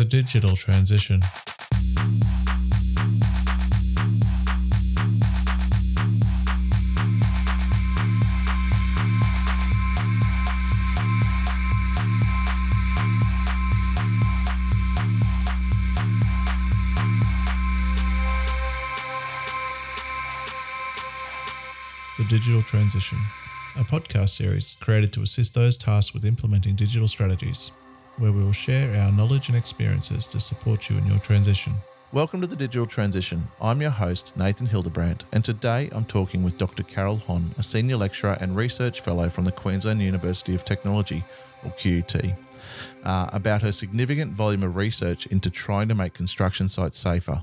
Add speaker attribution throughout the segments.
Speaker 1: The digital transition. The Digital Transition, a podcast series created to assist those tasked with implementing digital strategies, where we will share our knowledge and experiences to support you in your transition.
Speaker 2: Welcome to the Digital Transition. I'm your host, Nathan Hildebrand, and today I'm talking with Dr. Carol Hon, a senior lecturer and research fellow from the Queensland University of Technology, or QUT, uh, about her significant volume of research into trying to make construction sites safer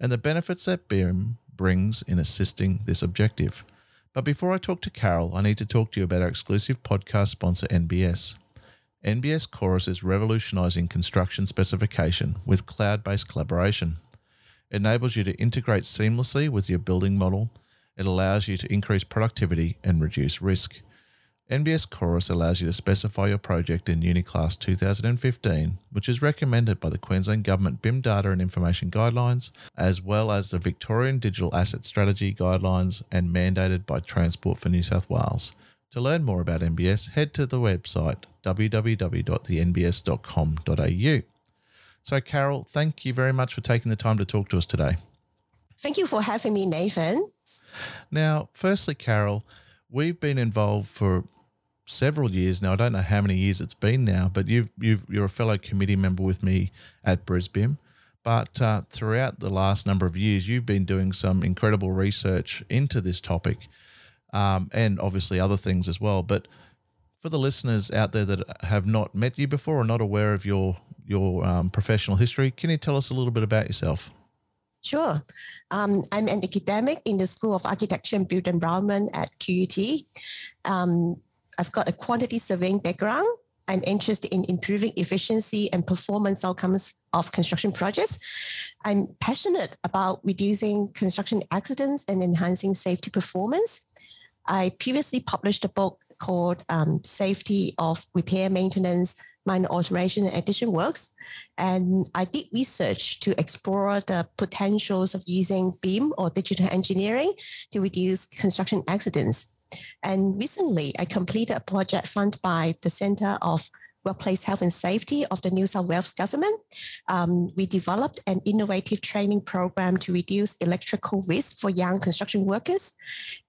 Speaker 2: and the benefits that BIM brings in assisting this objective. But before I talk to Carol, I need to talk to you about our exclusive podcast sponsor, NBS. NBS Chorus is revolutionizing construction specification with cloud based collaboration. It enables you to integrate seamlessly with your building model. It allows you to increase productivity and reduce risk. NBS Chorus allows you to specify your project in Uniclass 2015, which is recommended by the Queensland Government BIM Data and Information Guidelines, as well as the Victorian Digital Asset Strategy Guidelines and mandated by Transport for New South Wales. To learn more about NBS, head to the website www.thenbs.com.au. So, Carol, thank you very much for taking the time to talk to us today.
Speaker 3: Thank you for having me, Nathan.
Speaker 2: Now, firstly, Carol, we've been involved for several years now. I don't know how many years it's been now, but you've, you've you're a fellow committee member with me at Brisbane. But uh, throughout the last number of years, you've been doing some incredible research into this topic, um, and obviously other things as well. But for the listeners out there that have not met you before or not aware of your your um, professional history, can you tell us a little bit about yourself?
Speaker 3: Sure. Um, I'm an academic in the School of Architecture and Built Environment at QUT. Um, I've got a quantity surveying background. I'm interested in improving efficiency and performance outcomes of construction projects. I'm passionate about reducing construction accidents and enhancing safety performance. I previously published a book called um, Safety of Repair, Maintenance, Minor Alteration and Addition Works. And I did research to explore the potentials of using BIM or digital engineering to reduce construction accidents. And recently, I completed a project funded by the Center of Workplace Health and Safety of the New South Wales government. Um, we developed an innovative training program to reduce electrical risk for young construction workers.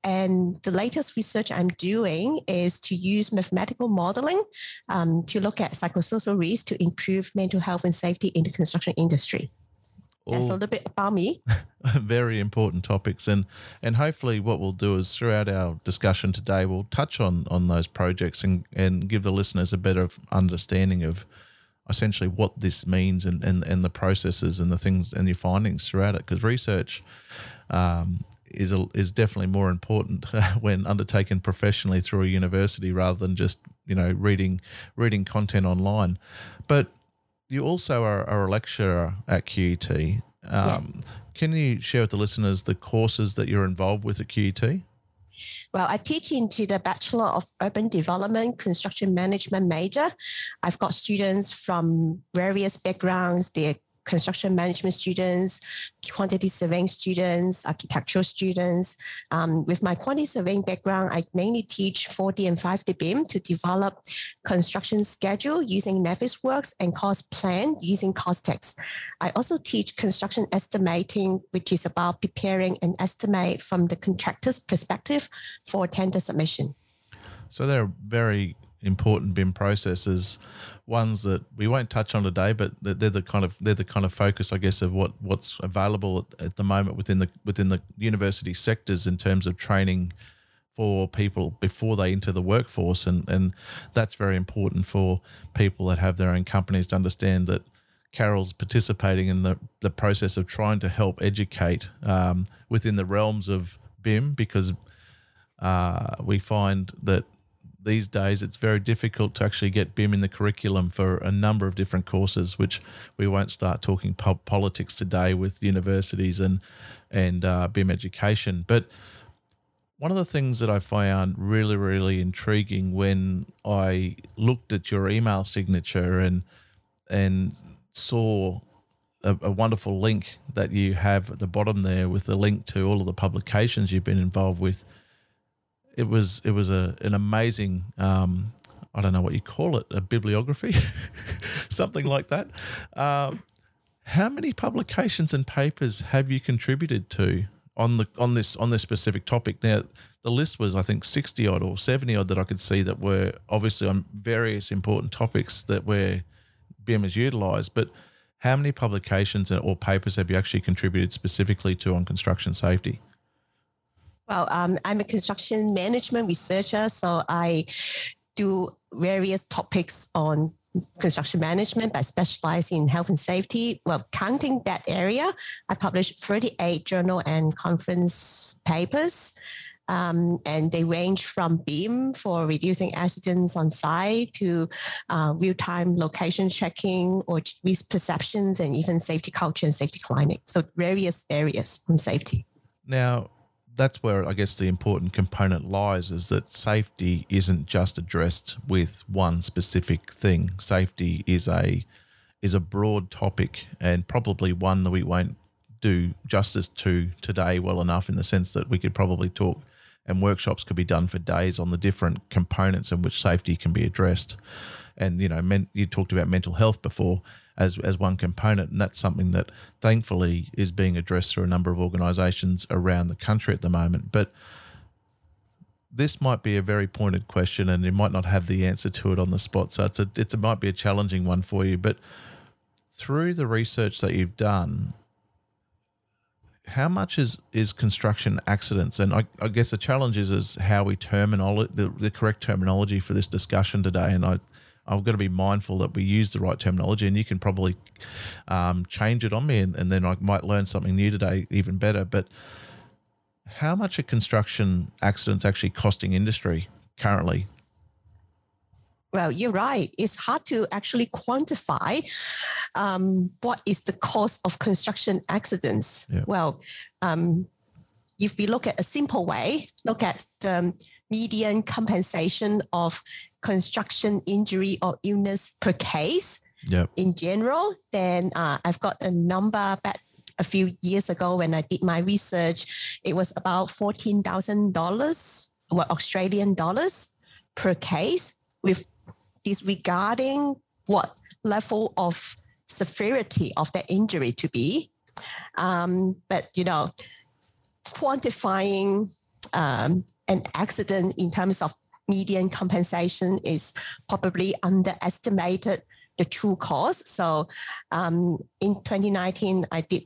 Speaker 3: And the latest research I'm doing is to use mathematical modeling um, to look at psychosocial risk to improve mental health and safety in the construction industry. That's a little bit about me.
Speaker 2: very important topics and and hopefully what we'll do is throughout our discussion today we'll touch on on those projects and and give the listeners a better understanding of essentially what this means and and, and the processes and the things and your findings throughout it because research um, is a, is definitely more important when undertaken professionally through a university rather than just you know reading reading content online but you also are, are a lecturer at QUT. Um, yeah. Can you share with the listeners the courses that you're involved with at QUT?
Speaker 3: Well, I teach into the Bachelor of Urban Development Construction Management major. I've got students from various backgrounds. They're construction management students, quantity surveying students, architectural students. Um, with my quantity surveying background, I mainly teach 4D and 5D BIM to develop construction schedule using Navisworks and cost plan using CostX. I also teach construction estimating, which is about preparing an estimate from the contractor's perspective for tender submission.
Speaker 2: So they're very important BIM processes, ones that we won't touch on today, but they're the kind of they're the kind of focus, I guess, of what what's available at, at the moment within the within the university sectors in terms of training for people before they enter the workforce, and and that's very important for people that have their own companies to understand that. Carol's participating in the, the process of trying to help educate um, within the realms of BIM because uh, we find that these days it's very difficult to actually get BIM in the curriculum for a number of different courses, which we won't start talking po- politics today with universities and and uh, BIM education. But one of the things that I found really really intriguing when I looked at your email signature and and saw a, a, wonderful link that you have at the bottom there with the link to all of the publications you've been involved with. It was it was a an amazing um, I don't know what you call it a bibliography, something like that. Um, how many publications and papers have you contributed to on the on this on this specific topic? Now the list was I think sixty odd or seventy odd that I could see that were obviously on various important topics that where BIM is utilised, but how many publications or papers have you actually contributed specifically to on construction safety?
Speaker 3: Well, um, I'm a construction management researcher, so I do various topics on construction management, but specialize in health and safety. Well, counting that area, I published 38 journal and conference papers. Um, and they range from BIM for reducing accidents on site to uh, real-time location checking or risk perceptions and even safety culture and safety climate. So various areas on safety.
Speaker 2: Now, that's where I guess the important component lies is that safety isn't just addressed with one specific thing. Safety is a is a broad topic and probably one that we won't do justice to today well enough in the sense that we could probably talk and workshops could be done for days on the different components in which safety can be addressed. And you know, men, you talked about mental health before as as one component, and that's something that thankfully is being addressed through a number of organisations around the country at the moment. But this might be a very pointed question, and you might not have the answer to it on the spot. So it's a it's a might be a challenging one for you, but through the research that you've done, how much is is construction accidents? And I, I guess the challenge is is how we terminology the, the correct terminology for this discussion today. And I I've got to be mindful that we use the right terminology. And you can probably um, change it on me, and, and then I might learn something new today, even better. But how much are construction accidents actually costing industry currently?
Speaker 3: Well, you're right. It's hard to actually quantify um, what is the cost of construction accidents. Yeah. Well, um, if we look at a simple way, look at the median compensation of construction injury or illness per case
Speaker 2: yep.
Speaker 3: in general, then uh, I've got a number back a few years ago when I did my research. It was about $14,000 or Australian dollars per case with disregarding what level of severity of that injury to be. Um, but, you know, quantifying um, an accident in terms of median compensation is probably underestimated the true cost. So um, in 2019, I did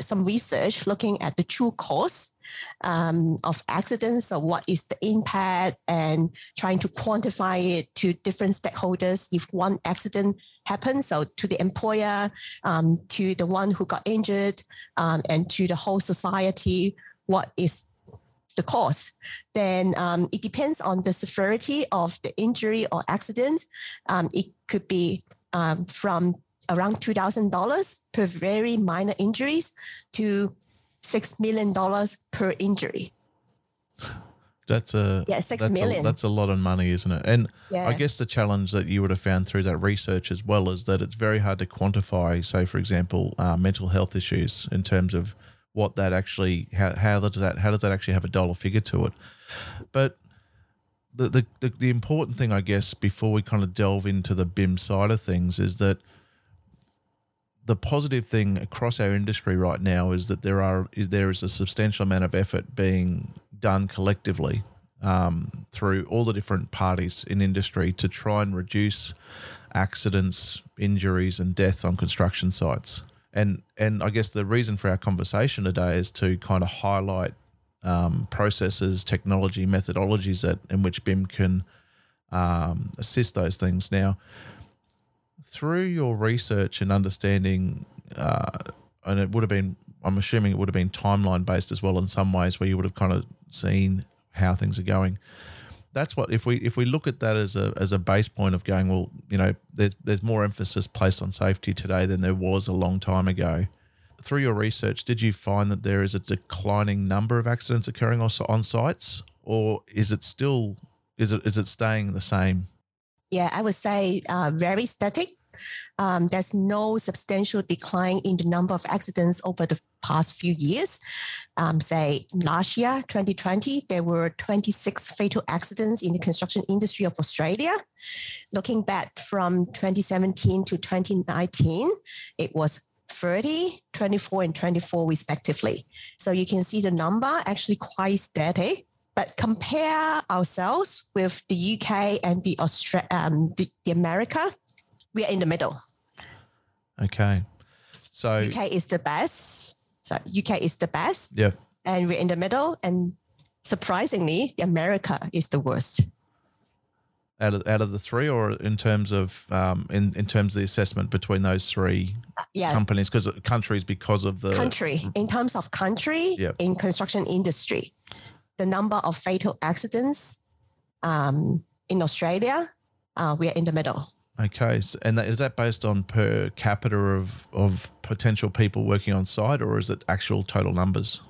Speaker 3: some research looking at the true cost um, of accidents. So, what is the impact and trying to quantify it to different stakeholders if one accident happens. So, to the employer, um, to the one who got injured, um, and to the whole society, what is the cause? Then um, it depends on the severity of the injury or accident. Um, it could be um, from around $2,000 per very minor injuries to $6 million per injury.
Speaker 2: That's a
Speaker 3: yeah six
Speaker 2: that's
Speaker 3: million.
Speaker 2: A, that's a lot of money, isn't it? And
Speaker 3: yeah.
Speaker 2: I guess the challenge that you would have found through that research as well is that it's very hard to quantify. Say, for example, uh, mental health issues in terms of what that actually how how does that how does that actually have a dollar figure to it? But the, the, the, the important thing, I guess, before we kind of delve into the BIM side of things is that the positive thing across our industry right now is that there are there is a substantial amount of effort being done collectively um, through all the different parties in industry to try and reduce accidents, injuries, and death on construction sites. And and I guess the reason for our conversation today is to kind of highlight um, processes, technology, methodologies that in which BIM can um, assist those things. Now, through your research and understanding, uh, and it would have been, I'm assuming it would have been timeline based as well in some ways, where you would have kind of seen how things are going. That's what if we if we look at that as a as a base point of going, well, you know, there's there's more emphasis placed on safety today than there was a long time ago. Through your research, did you find that there is a declining number of accidents occurring on, sites, or is it still is it is it staying the same
Speaker 3: yeah, I would say uh, very static. um, there's no substantial decline in the number of accidents over the past few years. Um, say last year, 2020, there were 26 fatal accidents in the construction industry of Australia. Looking back from 2017 to 2019, it was 30, 24, and 24 respectively. So you can see the number actually quite steady. But compare ourselves with the UK and the Australia, um, the, the America, we are in the middle.
Speaker 2: Okay. So
Speaker 3: UK is the best. So UK is the best.
Speaker 2: yeah.
Speaker 3: And we're in the middle. And surprisingly, America is the worst.
Speaker 2: Out of out of the three, or in terms of um, in in terms of the assessment between those three
Speaker 3: Yeah.
Speaker 2: companies, because countries because of the
Speaker 3: country in terms of country
Speaker 2: Yep.
Speaker 3: in construction industry the number of fatal accidents um, in australia uh, we are in the middle
Speaker 2: Okay, so, and that, is that based on per capita of of potential people working on site, or is it actual total numbers?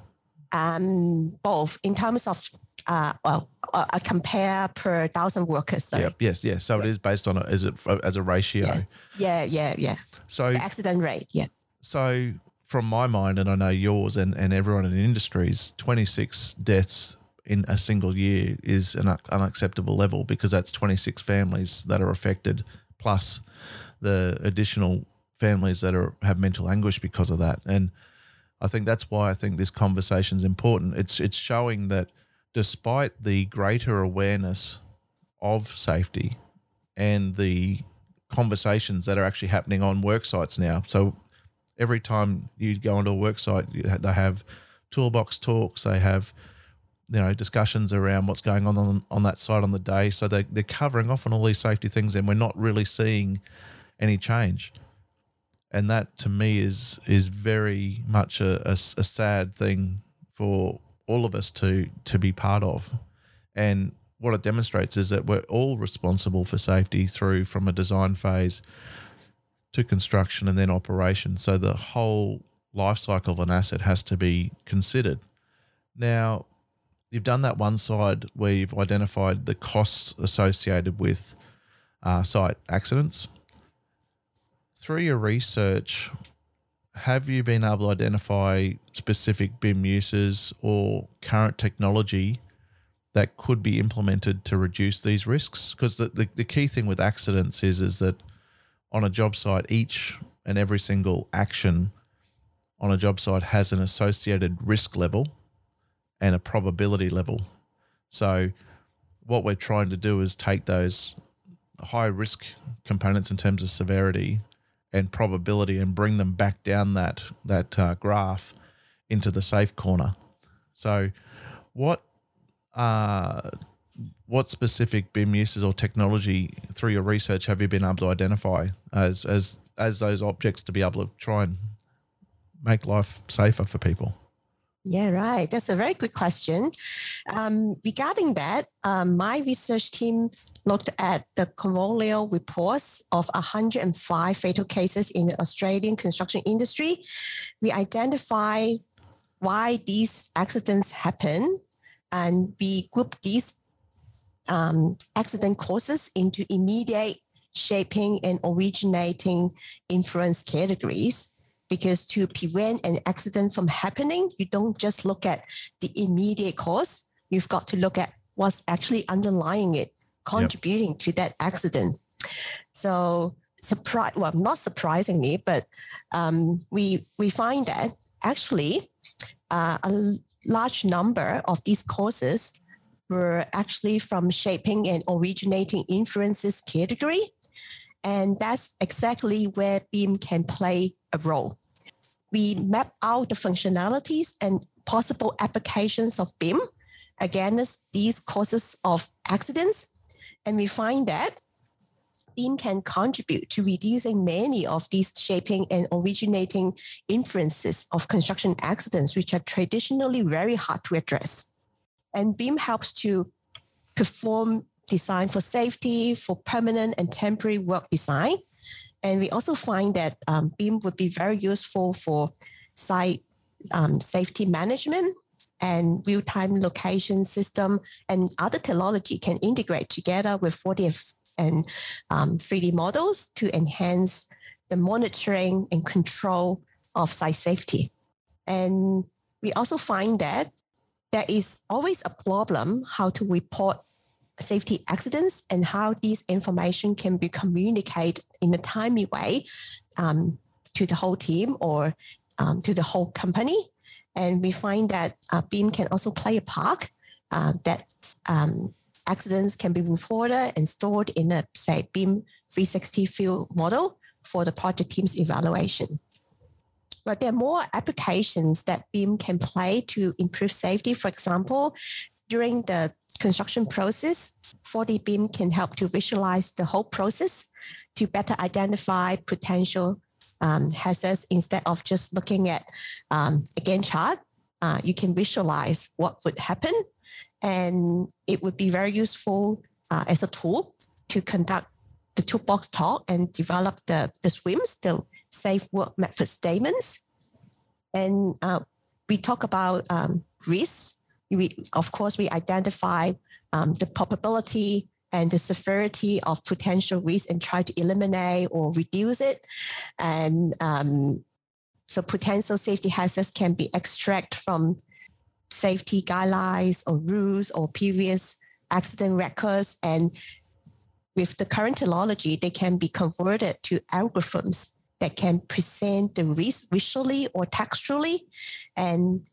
Speaker 3: um, both in terms of uh, well, uh, uh, compare per thousand workers sorry.
Speaker 2: Yep. Yes. Yes. So it is based on a, is it f- as a ratio?
Speaker 3: Yeah. yeah yeah yeah
Speaker 2: So
Speaker 3: the accident rate yeah
Speaker 2: so from my mind, and I know yours, and and everyone in the industries, twenty six deaths in a single year is an unacceptable level because that's twenty six families that are affected, plus the additional families that are have mental anguish because of that. And I think that's why I think this conversation is important. It's it's showing that despite the greater awareness of safety and the conversations that are actually happening on work sites now. So every time you go onto a work site, they have toolbox talks, they have you know discussions around what's going on on, on that site on the day. So they, they're covering off on all these safety things, and we're not really seeing any change. And that to me is is very much a a sad thing for all of us to to be part of. And what it demonstrates is that we're all responsible for safety through from a design phase to construction and then operation. So the whole life cycle of an asset has to be considered. Now, you've done that one side where you've identified the costs associated with uh, site accidents. Through your research, have you been able to identify specific BIM uses or current technology that could be implemented to reduce these risks? Because the, the, the key thing with accidents is is that on a job site, each and every single action on a job site has an associated risk level and a probability level. So, what we're trying to do is take those high risk components in terms of severity and probability and bring them back down that that uh, graph into the safe corner. So, what uh, what specific BIM uses or technology through your research have you been able to identify as as as those objects to be able to try and make life safer for people?
Speaker 3: Yeah, right. That's a very good question. Um, regarding that, um, my research team looked at the coronial reports of 105 fatal cases in the Australian construction industry. We identify why these accidents happen, and we group these um, accident causes into immediate, shaping, and originating influence categories because to prevent an accident from happening, you don't just look at the immediate cause. You've got to look at what's actually underlying it, contributing to that accident. So, surprise, well, not surprisingly, but um, we we find that actually uh, a large number of these causes were actually from shaping and originating influences category. And that's exactly where BIM can play a role. We map out the functionalities and possible applications of BIM against these causes of accidents. And we find that BIM can contribute to reducing many of these shaping and originating influences of construction accidents, which are traditionally very hard to address. And BIM helps to perform design for safety, for permanent and temporary work design. And we also find that um, BIM would be very useful for site um, safety management and real-time location system and other technology can integrate together with 4D and um, 3D models to enhance the monitoring and control of site safety. And we also find that there is always a problem how to report safety accidents and how this information can be communicated in a timely way um, to the whole team or um, to the whole company. And we find that uh, BIM can also play a part uh, that um, accidents can be reported and stored in a, say, BIM 360 field model for the project team's evaluation. But there are more applications that BIM can play to improve safety. For example, during the construction process, 4D BIM can help to visualize the whole process to better identify potential um, hazards instead of just looking at um, a Gantt chart. Uh, you can visualize what would happen, and it would be very useful uh, as a tool to conduct the toolbox talk and develop the, the SWIMS, the safe work method statements. And uh, we talk about um, risks. We, of course, we identify um, the probability and the severity of potential risk and try to eliminate or reduce it. And um, so potential safety hazards can be extracted from safety guidelines or rules or previous accident records. And with the current technology, they can be converted to algorithms that can present the risk visually or textually. And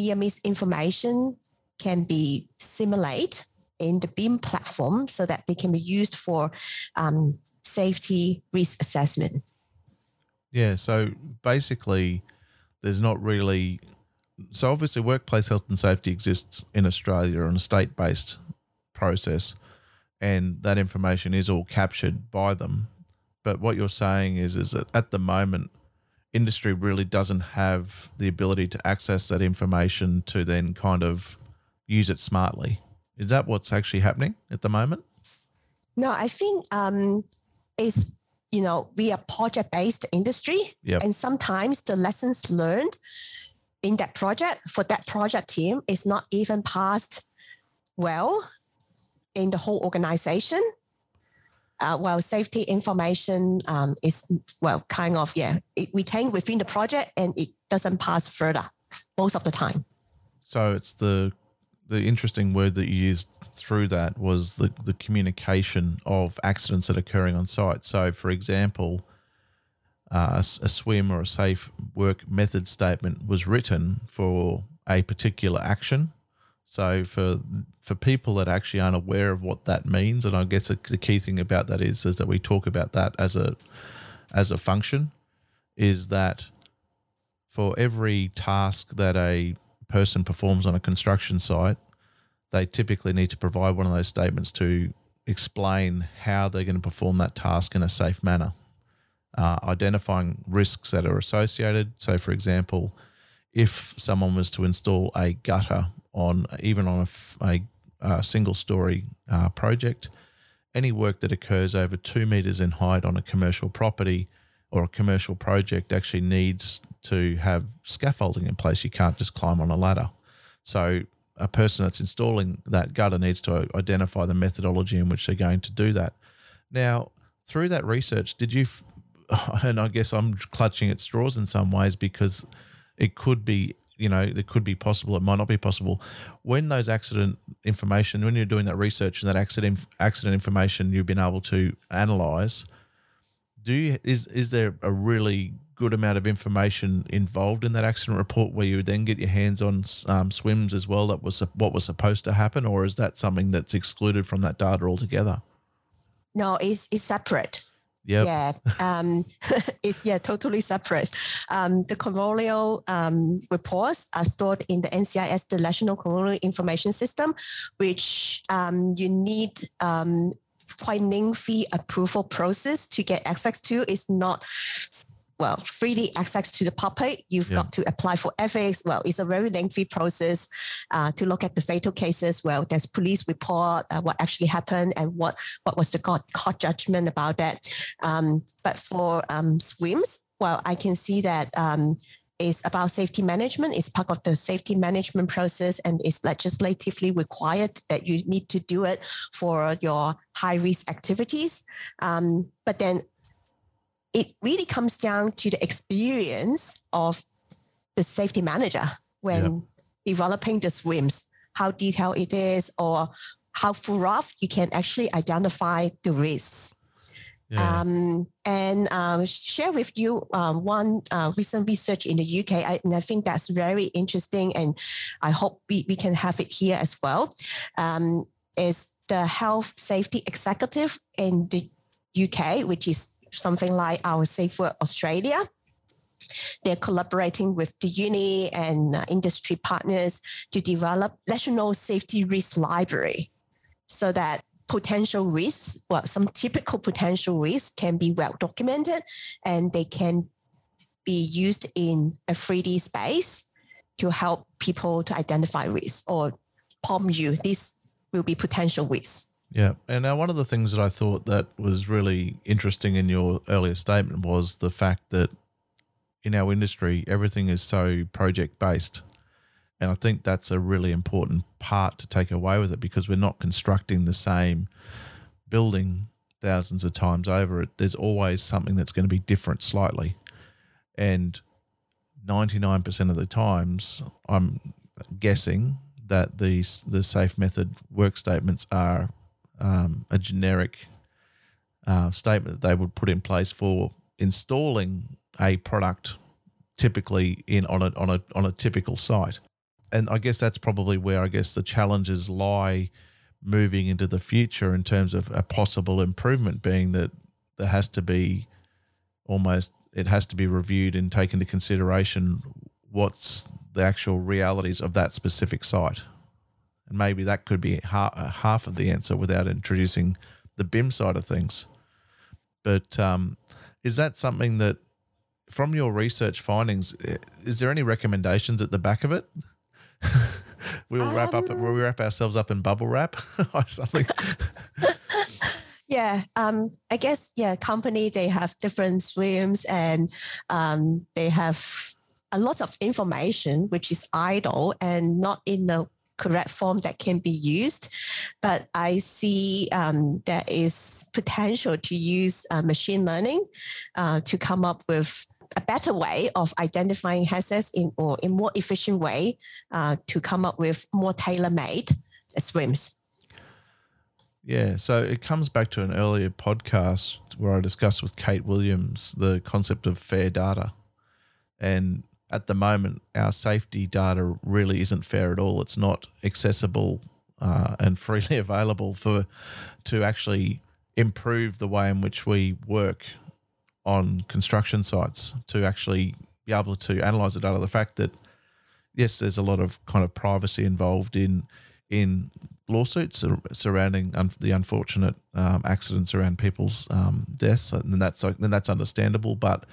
Speaker 3: DMS information can be simulated in the BIM platform so that they can be used for um, safety risk assessment.
Speaker 2: Yeah, so basically, there's not really. So obviously, workplace health and safety exists in Australia on a state based process, and that information is all captured by them. But what you're saying is, is that at the moment, industry really doesn't have the ability to access that information to then kind of use it smartly. Is that what's actually happening at the moment?
Speaker 3: No, I think um, it's you know we are project based industry,
Speaker 2: Yep.
Speaker 3: and sometimes the lessons learned in that project for that project team is not even passed well in the whole organization. Uh, well, safety information um, is well kind of yeah it retained within the project and it doesn't pass further most of the time.
Speaker 2: So it's the the interesting word that you used through that was the, the communication of accidents that are occurring on site. So, for example, uh, a, swim or a safe work method statement was written for a particular action. So, for for people that actually aren't aware of what that means, and I guess the, key thing about that is is that we talk about that as a as a function, is that for every task that a person performs on a construction site, they typically need to provide one of those statements to explain how they're going to perform that task in a safe manner, uh, identifying risks that are associated. So, for example, if someone was to install a gutter on even on a uh, single story uh, project, any work that occurs over two meters in height on a commercial property or a commercial project actually needs to have scaffolding in place. You can't just climb on a ladder. So a person that's installing that gutter needs to identify the methodology in which they're going to do that. Now, through that research, did you, and I guess I'm clutching at straws in some ways because it could be, you know, it could be possible, it might not be possible. When those accident information, when you're doing that research and that accident accident information you've been able to analyze, do you is is there a really good amount of information involved in that accident report where you then get your hands on um, swims as well that was what was supposed to happen or is that something that's excluded from that data altogether
Speaker 3: No, it's, it's separate.
Speaker 2: Yep.
Speaker 3: Yeah, um, it's yeah totally separate. Um, the coronial um, reports are stored in the NCIS, the National Coronial Information System, which um, you need um, quite lengthy approval process to get access to. It's not well freely access to the public. You've
Speaker 2: Yeah.
Speaker 3: got to apply for ethics. Well, it's a very lengthy process uh, to look at the fatal cases. Well, there's police report, uh, what actually happened, and what what was the court, court judgment about that. Um, but for um, swims, well, I can see that um, is about safety management. It's part of the safety management process and it's legislatively required that you need to do it for your high risk activities. Um, but then it really comes down to the experience of the safety manager when yep. developing the swims, how detailed it is, or how rough you can actually identify the risks. Yeah. Um, and um, share with you um, one uh, recent research in the UK, I, and I think that's very interesting, and I hope we, we can have it here as well. Um, is the health safety executive in the UK, which is something like our Safe Work Australia. They're collaborating with the uni and uh, industry partners to develop national safety risk library so that potential risks, well, some typical potential risks can be well documented and they can be used in a 3D space to help people to identify risks or prompt you. This will be potential risks.
Speaker 2: Yeah. And now one of the things that I thought that was really interesting in your earlier statement was the fact that in our industry, everything is so project based. And I think that's a really important part to take away with it because we're not constructing the same building thousands of times over. There's always something that's going to be different slightly. And 99% of the times, I'm guessing that these the safe method work statements are um, a generic uh, statement that they would put in place for installing a product typically in on a on a on a typical site. And I guess that's probably where I guess the challenges lie moving into the future in terms of a possible improvement being that there has to be almost it has to be reviewed and taken into consideration what's the actual realities of that specific site. And maybe that could be half, half of the answer without introducing the BIM side of things. But um, is that something that, from your research findings, is there any recommendations at the back of it? we'll um, wrap up. Will we wrap ourselves up in bubble wrap or something?
Speaker 3: yeah um, i guess yeah company they have different streams and um, they have a lot of information which is idle and not in the correct form that can be used. But I see um, there is potential to use uh, machine learning uh, to come up with a better way of identifying hazards in or in more efficient way uh, to come up with more tailor-made swims.
Speaker 2: Yeah, so it comes back to an earlier podcast where I discussed with Kate Williams the concept of fair data. And at the moment, our safety data really isn't fair at all. It's not accessible uh, and freely available for to actually improve the way in which we work on construction sites to actually be able to analyze the data. The fact that yes, there's a lot of kind of privacy involved in in lawsuits surrounding un- the unfortunate um, accidents around people's um, deaths, and that's then that's understandable. But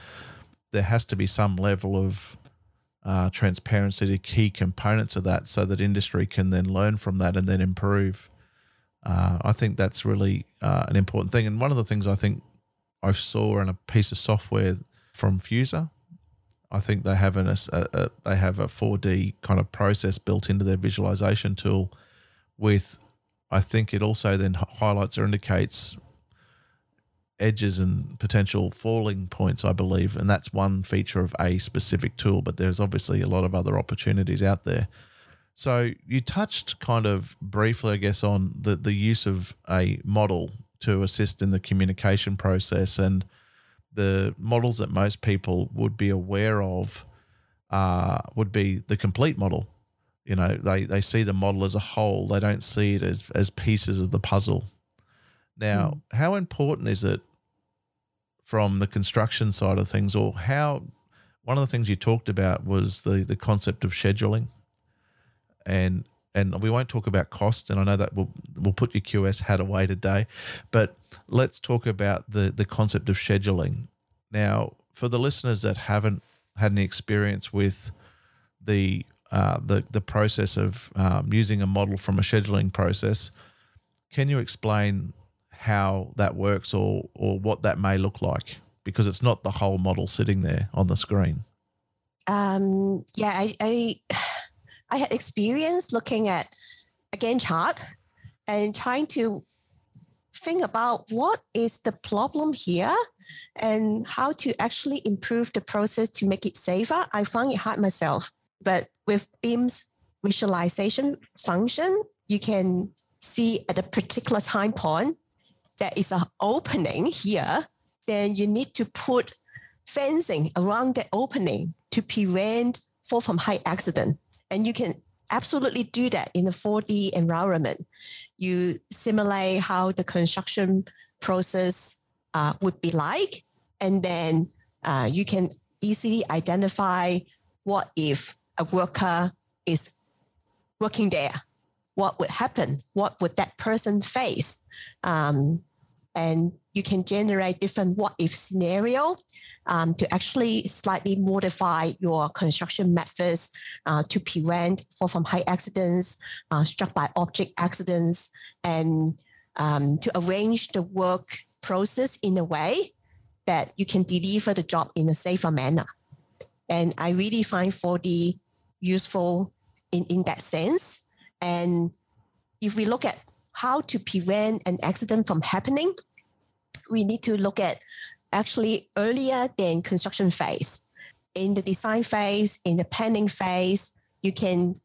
Speaker 2: there has to be some level of uh, transparency to key components of that so that industry can then learn from that and then improve. Uh, I think that's really uh, an important thing. And one of the things I think I saw in a piece of software from Fuzor, I think they have an, a, a, they have a 4D kind of process built into their visualization tool with I think it also then highlights or indicates edges and potential falling points, I believe. And that's one feature of a specific tool, but there's obviously a lot of other opportunities out there. So you touched kind of briefly, I guess, on the, the use of a model to assist in the communication process and the models that most people would be aware of uh, would be the complete model. You know, they, they see the model as a whole. They don't see it as, as pieces of the puzzle. Now, mm. how important is it from the construction side of things, or how one of the things you talked about was the the concept of scheduling, and and we won't talk about cost, and I know that we'll we'll put your QS hat away today, but let's talk about the the concept of scheduling. Now, for the listeners that haven't had any experience with the uh, the the process of um, using a model from a scheduling process, can you explain how that works or or what that may look like because it's not the whole model sitting there on the screen.
Speaker 3: um, yeah, I, I I had experience looking at a Gantt chart and trying to think about what is the problem here and how to actually improve the process to make it safer. I found it hard myself. But with BIM's visualization function, you can see at a particular time point there is an opening here, then you need to put fencing around that opening to prevent fall from height accident. And you can absolutely do that in a 4D environment. You simulate how the construction process uh, would be like, and then uh, you can easily identify what if a worker is working there. What would happen? What would that person face? Um, and you can generate different what if scenario um, to actually slightly modify your construction methods uh, to prevent fall from height accidents, uh, struck by object accidents, and um, to arrange the work process in a way that you can deliver the job in a safer manner. And I really find 4D useful in, in that sense. And if we look at how to prevent an accident from happening, we need to look at actually earlier than construction phase. In the design phase, in the planning phase, you can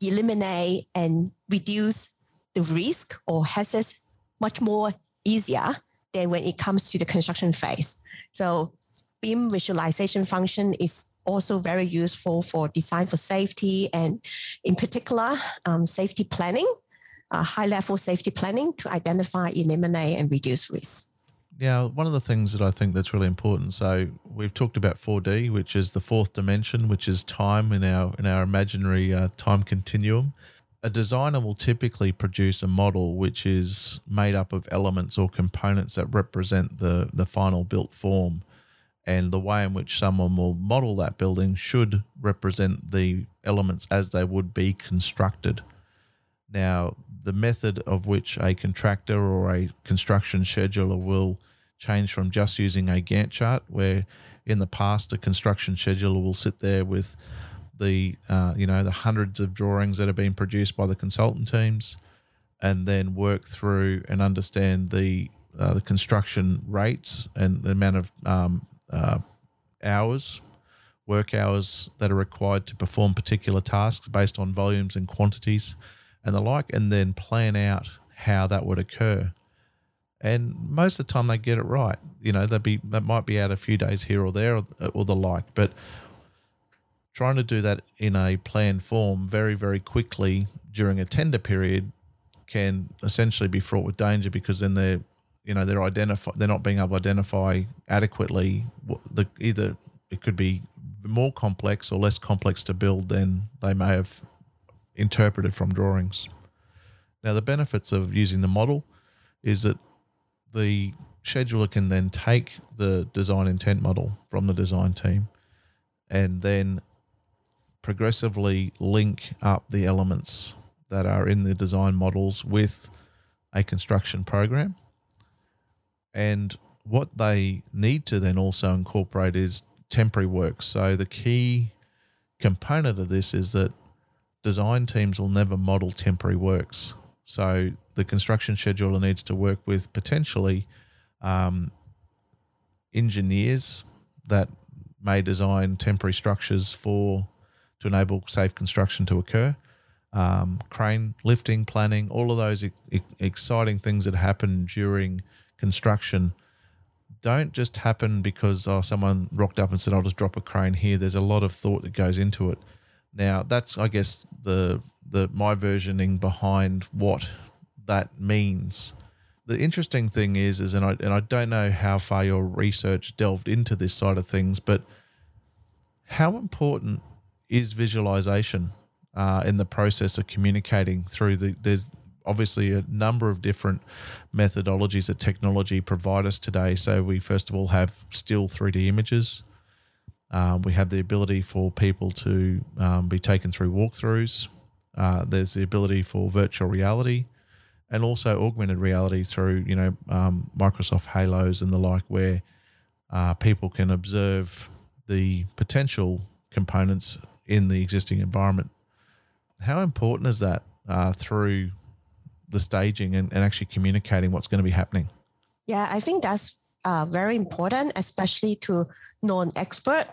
Speaker 3: eliminate and reduce the risk or hazards much more easier than when it comes to the construction phase. So BIM visualization function is also very useful for design for safety and in particular um, safety planning, uh, high level safety planning to identify, eliminate and reduce risk.
Speaker 2: Yeah, one of the things that I think that's really important. So we've talked about 4D, which is the fourth dimension, which is time in our in our imaginary uh, time continuum. A designer will typically produce a model which is made up of elements or components that represent the the final built form, and the way in which someone will model that building should represent the elements as they would be constructed. Now, the method of which a contractor or a construction scheduler will change from just using a Gantt chart, where in the past a construction scheduler will sit there with the uh, you know the hundreds of drawings that have been produced by the consultant teams, and then work through and understand the uh, the construction rates and the amount of um, uh, hours, work hours that are required to perform particular tasks based on volumes and quantities and the like, and then plan out how that would occur. And most of the time they get it right. You know, they'd be that might be out a few days here or there or, or the like, but trying to do that in a planned form very, very quickly during a tender period can essentially be fraught with danger because then they're you know they're identify they're not being able to identify adequately the either it could be more complex or less complex to build than they may have interpreted from drawings. Now, the benefits of using the model is that the scheduler can then take the design intent model from the design team and then progressively link up the elements that are in the design models with a construction program. And what they need to then also incorporate is temporary work. So the key component of this is that design teams will never model temporary works. So the construction scheduler needs to work with potentially um, engineers that may design temporary structures for to enable safe construction to occur. Um, crane lifting, planning, all of those e- exciting things that happen during construction don't just happen because oh, someone rocked up and said, I'll just drop a crane here. There's a lot of thought that goes into it. Now that's I guess the the my versioning behind what that means. The interesting thing is is and I and I don't know how far your research delved into this side of things, but how important is visualization uh, in the process of communicating through the there's obviously a number of different methodologies that technology provide us today. So we first of all have still 3D images. Um, we have the ability for people to um, be taken through walkthroughs. Uh, there's the ability for virtual reality and also augmented reality through, you know, um, Microsoft Halos and the like, where uh, people can observe the potential components in the existing environment. How important is that uh, through the staging and, and actually communicating what's going to be happening?
Speaker 3: Yeah, I think that's uh, very important, especially to non-expert.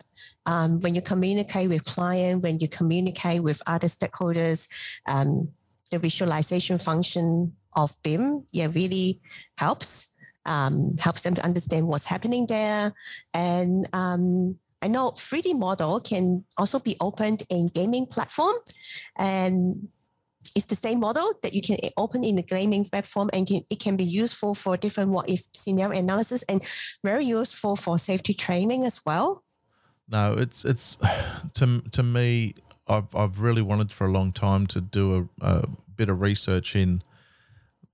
Speaker 3: Um, when you communicate with client, when you communicate with other stakeholders, um, the visualization function of BIM, yeah, really helps. Um, helps them to understand what's happening there. And um, I know 3D model can also be opened in gaming platform, and it's the same model that you can open in the gaming platform and can, it can be useful for different what if scenario analysis and very useful for safety training as well.
Speaker 2: No, it's it's to to me. I've I've really wanted for a long time to do a, a bit of research in.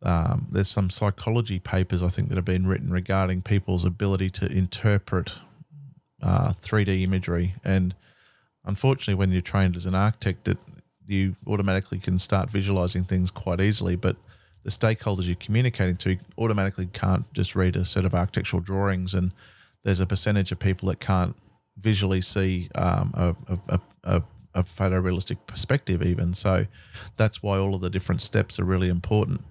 Speaker 2: Um, there's some psychology papers I think that have been written regarding people's ability to interpret uh, 3D imagery, and unfortunately, when you're trained as an architect, it you automatically can start visualizing things quite easily, but the stakeholders you're communicating to automatically can't just read a set of architectural drawings, and there's a percentage of people that can't visually see um, a, a, a, a photorealistic perspective, even. So that's why all of the different steps are really important.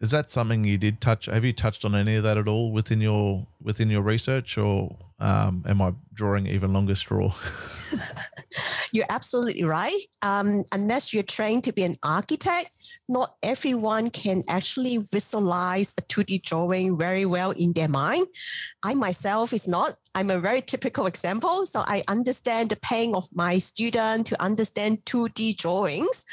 Speaker 2: Is that something you did touch? Have you touched on any of that at all within your within your research, or um, am I drawing even longer straw?
Speaker 3: You're absolutely right. Um, unless you're trained to be an architect, not everyone can actually visualize a 2D drawing very well in their mind. I myself is not. I'm a very typical example. So I understand the pain of my student to understand 2D drawings.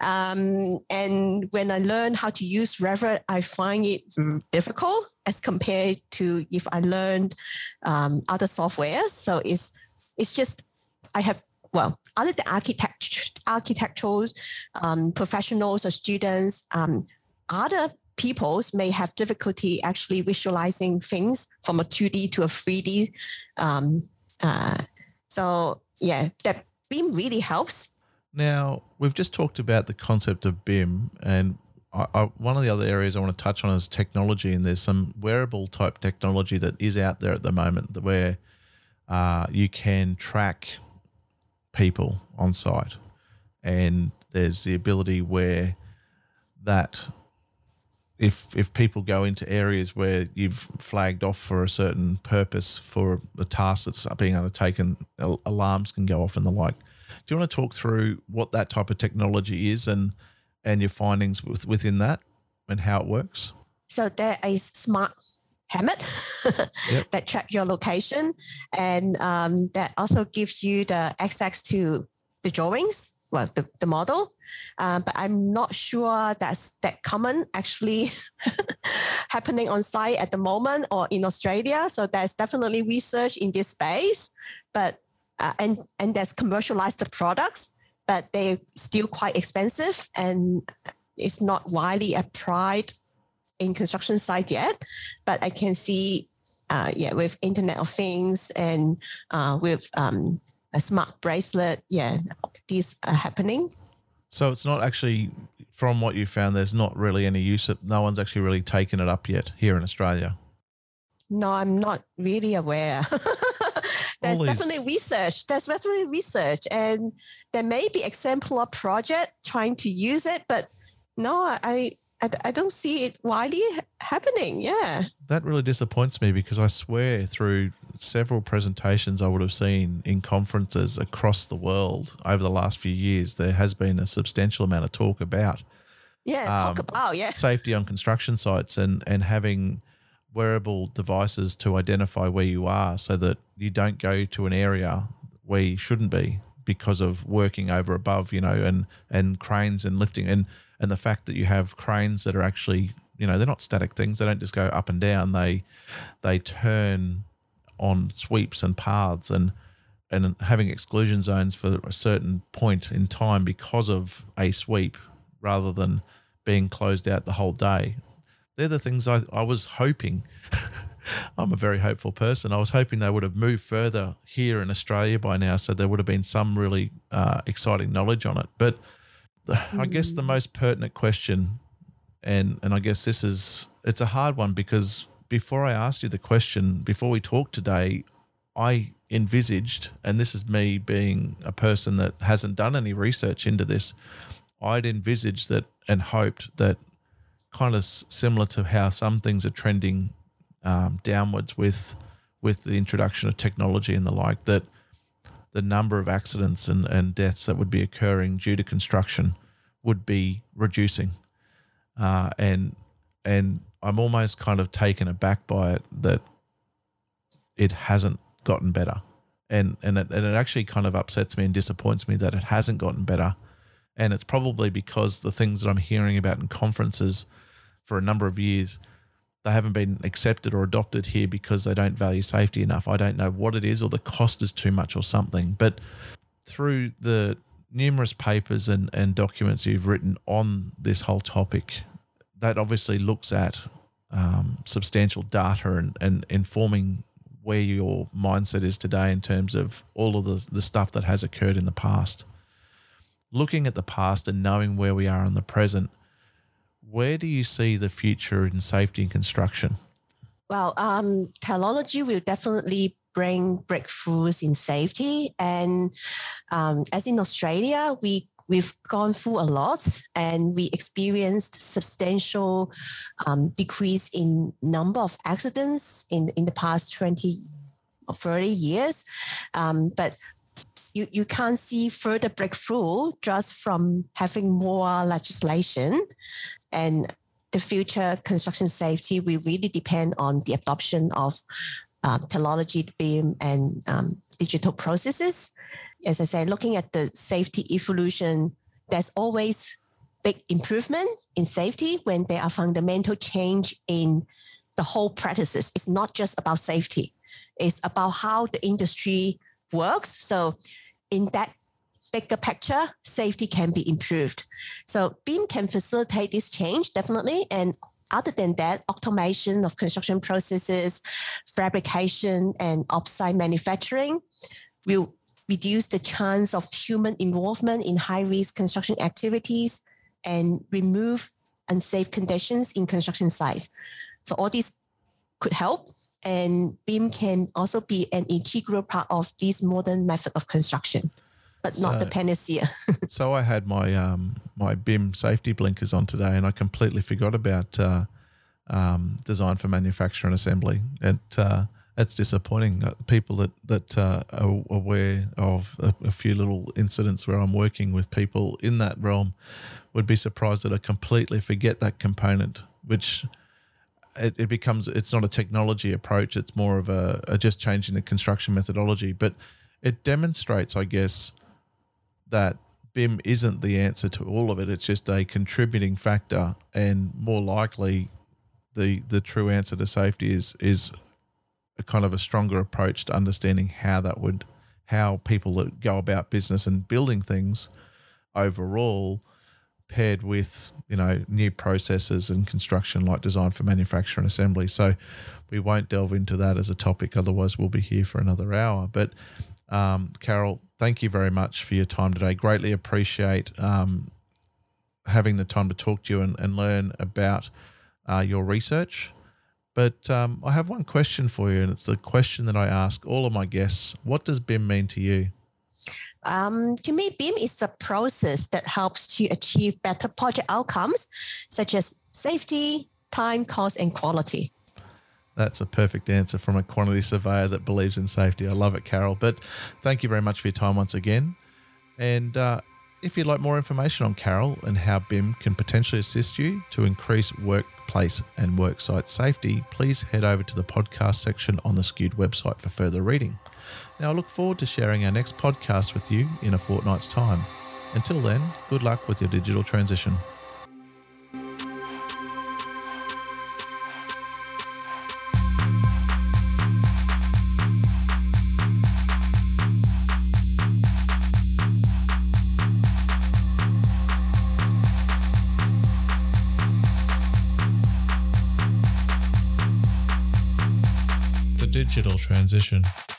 Speaker 3: Um, and when I learn how to use Revit, I find it difficult as compared to if I learned um, other software. So it's it's just I have well, other than architect, architectural um, professionals or students, um, other peoples may have difficulty actually visualizing things from a 2D to a 3D. Um, uh, so yeah, that BIM really helps.
Speaker 2: Now we've just talked about the concept of BIM, and I, I, one of the other areas I want to touch on is technology. And there's some wearable type technology that is out there at the moment where uh, you can track people on site. And there's the ability where that if if people go into areas where you've flagged off for a certain purpose for a task that's being undertaken, alarms can go off and the like. Do you want to talk through what that type of technology is and and your findings with, within that and how it works?
Speaker 3: So there is smart helmet yep. that track your location, and um, that also gives you the access to the drawings, well, the, the model. Um, but I'm not sure that's that common actually happening on site at the moment or in Australia. So there's definitely research in this space, but uh, and and there's commercialized products, but they're still quite expensive and it's not widely applied in construction site yet, but I can see, uh, yeah, with Internet of Things and uh, with um, a smart bracelet, yeah, these are happening.
Speaker 2: So it's not actually, from what you found, there's not really any use. Of, no one's actually really taken it up yet here in Australia.
Speaker 3: No, I'm not really aware. There's definitely research. There's definitely research, and there may be exemplar project trying to use it, but no, I I, I don't see it widely happening. Yeah.
Speaker 2: That really disappoints me because I swear through several presentations I would have seen in conferences across the world over the last few years, there has been a substantial amount of talk about.
Speaker 3: Yeah, um, talk about yeah
Speaker 2: safety on construction sites and and having wearable devices to identify where you are so that you don't go to an area where you shouldn't be because of working over above, you know, and and cranes and lifting and and the fact that you have cranes that are actually you know they're not static things. They don't just go up and down. They they turn on sweeps and paths and and having exclusion zones for a certain point in time because of a sweep rather than being closed out the whole day. They're the things i, I was hoping. I'm a very hopeful person. I was hoping they would have moved further here in australia by now so there would have been some really uh, exciting knowledge on it. But I guess the most pertinent question, and and I guess this is it's a hard one because before I asked you the question, before we talked today, I envisaged, and this is me being a person that hasn't done any research into this, I'd envisaged that and hoped that kind of similar to how some things are trending um, downwards with with the introduction of technology and the like, that the number of accidents and, and deaths that would be occurring due to construction would be reducing. Uh, and and I'm almost kind of taken aback by it that it hasn't gotten better. And and it, and it actually kind of upsets me and disappoints me that it hasn't gotten better. And it's probably because the things that I'm hearing about in conferences for a number of years – they haven't been accepted or adopted here because they don't value safety enough. I don't know what it is, or the cost is too much, or something. But through the numerous papers and, and documents you've written on this whole topic, that obviously looks at um, substantial data and, and informing where your mindset is today in terms of all of the, the stuff that has occurred in the past. Looking at the past and knowing where we are in the present, where do you see the future in safety and construction?
Speaker 3: Well, um, technology will definitely bring breakthroughs in safety. And um, as in Australia, we we've gone through a lot and we experienced substantial um, decrease in number of accidents in, in the past 20 or 30 years. Um, but you, you can't see further breakthrough just from having more legislation and the future construction safety will really depend on the adoption of uh, technology, BIM, and um, digital processes. As I say, looking at the safety evolution, there's always big improvement in safety when there are fundamental change in the whole practices. It's not just about safety; it's about how the industry works. So, in that bigger picture, safety can be improved. So BIM can facilitate this change definitely. And other than that, automation of construction processes, fabrication, and offsite manufacturing will reduce the chance of human involvement in high risk construction activities and remove unsafe conditions in construction sites. So all these could help and BIM can also be an integral part of this modern method of construction but so, not the panacea.
Speaker 2: so I had my um, my BIM safety blinkers on today, and I completely forgot about uh, um, design for manufacture and assembly. And uh, it's disappointing. People that that uh, are aware of a, a, few little incidents where I'm working with people in that realm would be surprised that I completely forget that component, which. It, it becomes it's not a technology approach it's more of a, a just changing the construction methodology but it demonstrates i guess that BIM isn't the answer to all of it. It's just a contributing factor, and more likely, the the true answer to safety is is a kind of a stronger approach to understanding how that would how people that go about business and building things overall paired with you know new processes and construction like design for manufacture and assembly so we won't delve into that as a topic otherwise we'll be here for another hour but um, carol thank you very much for your time today. Greatly appreciate um, having the time to talk to you and, and learn about uh, your research. But um, I have one question for you, and it's the question that I ask all of my guests What does BIM mean to you?
Speaker 3: Um, to me, BIM is a process that helps to achieve better project outcomes, such as safety, time, cost, and quality.
Speaker 2: That's a perfect answer from a quantity surveyor that believes in safety. I love it, Carol. But thank you very much for your time once again. And uh, if you'd like more information on Carol and how BIM can potentially assist you to increase workplace and worksite safety, please head over to the podcast section on the Skewed website for further reading. Now, I look forward to sharing our next podcast with you in a fortnight's time. Until then, good luck with your digital transition.
Speaker 1: Digital transition.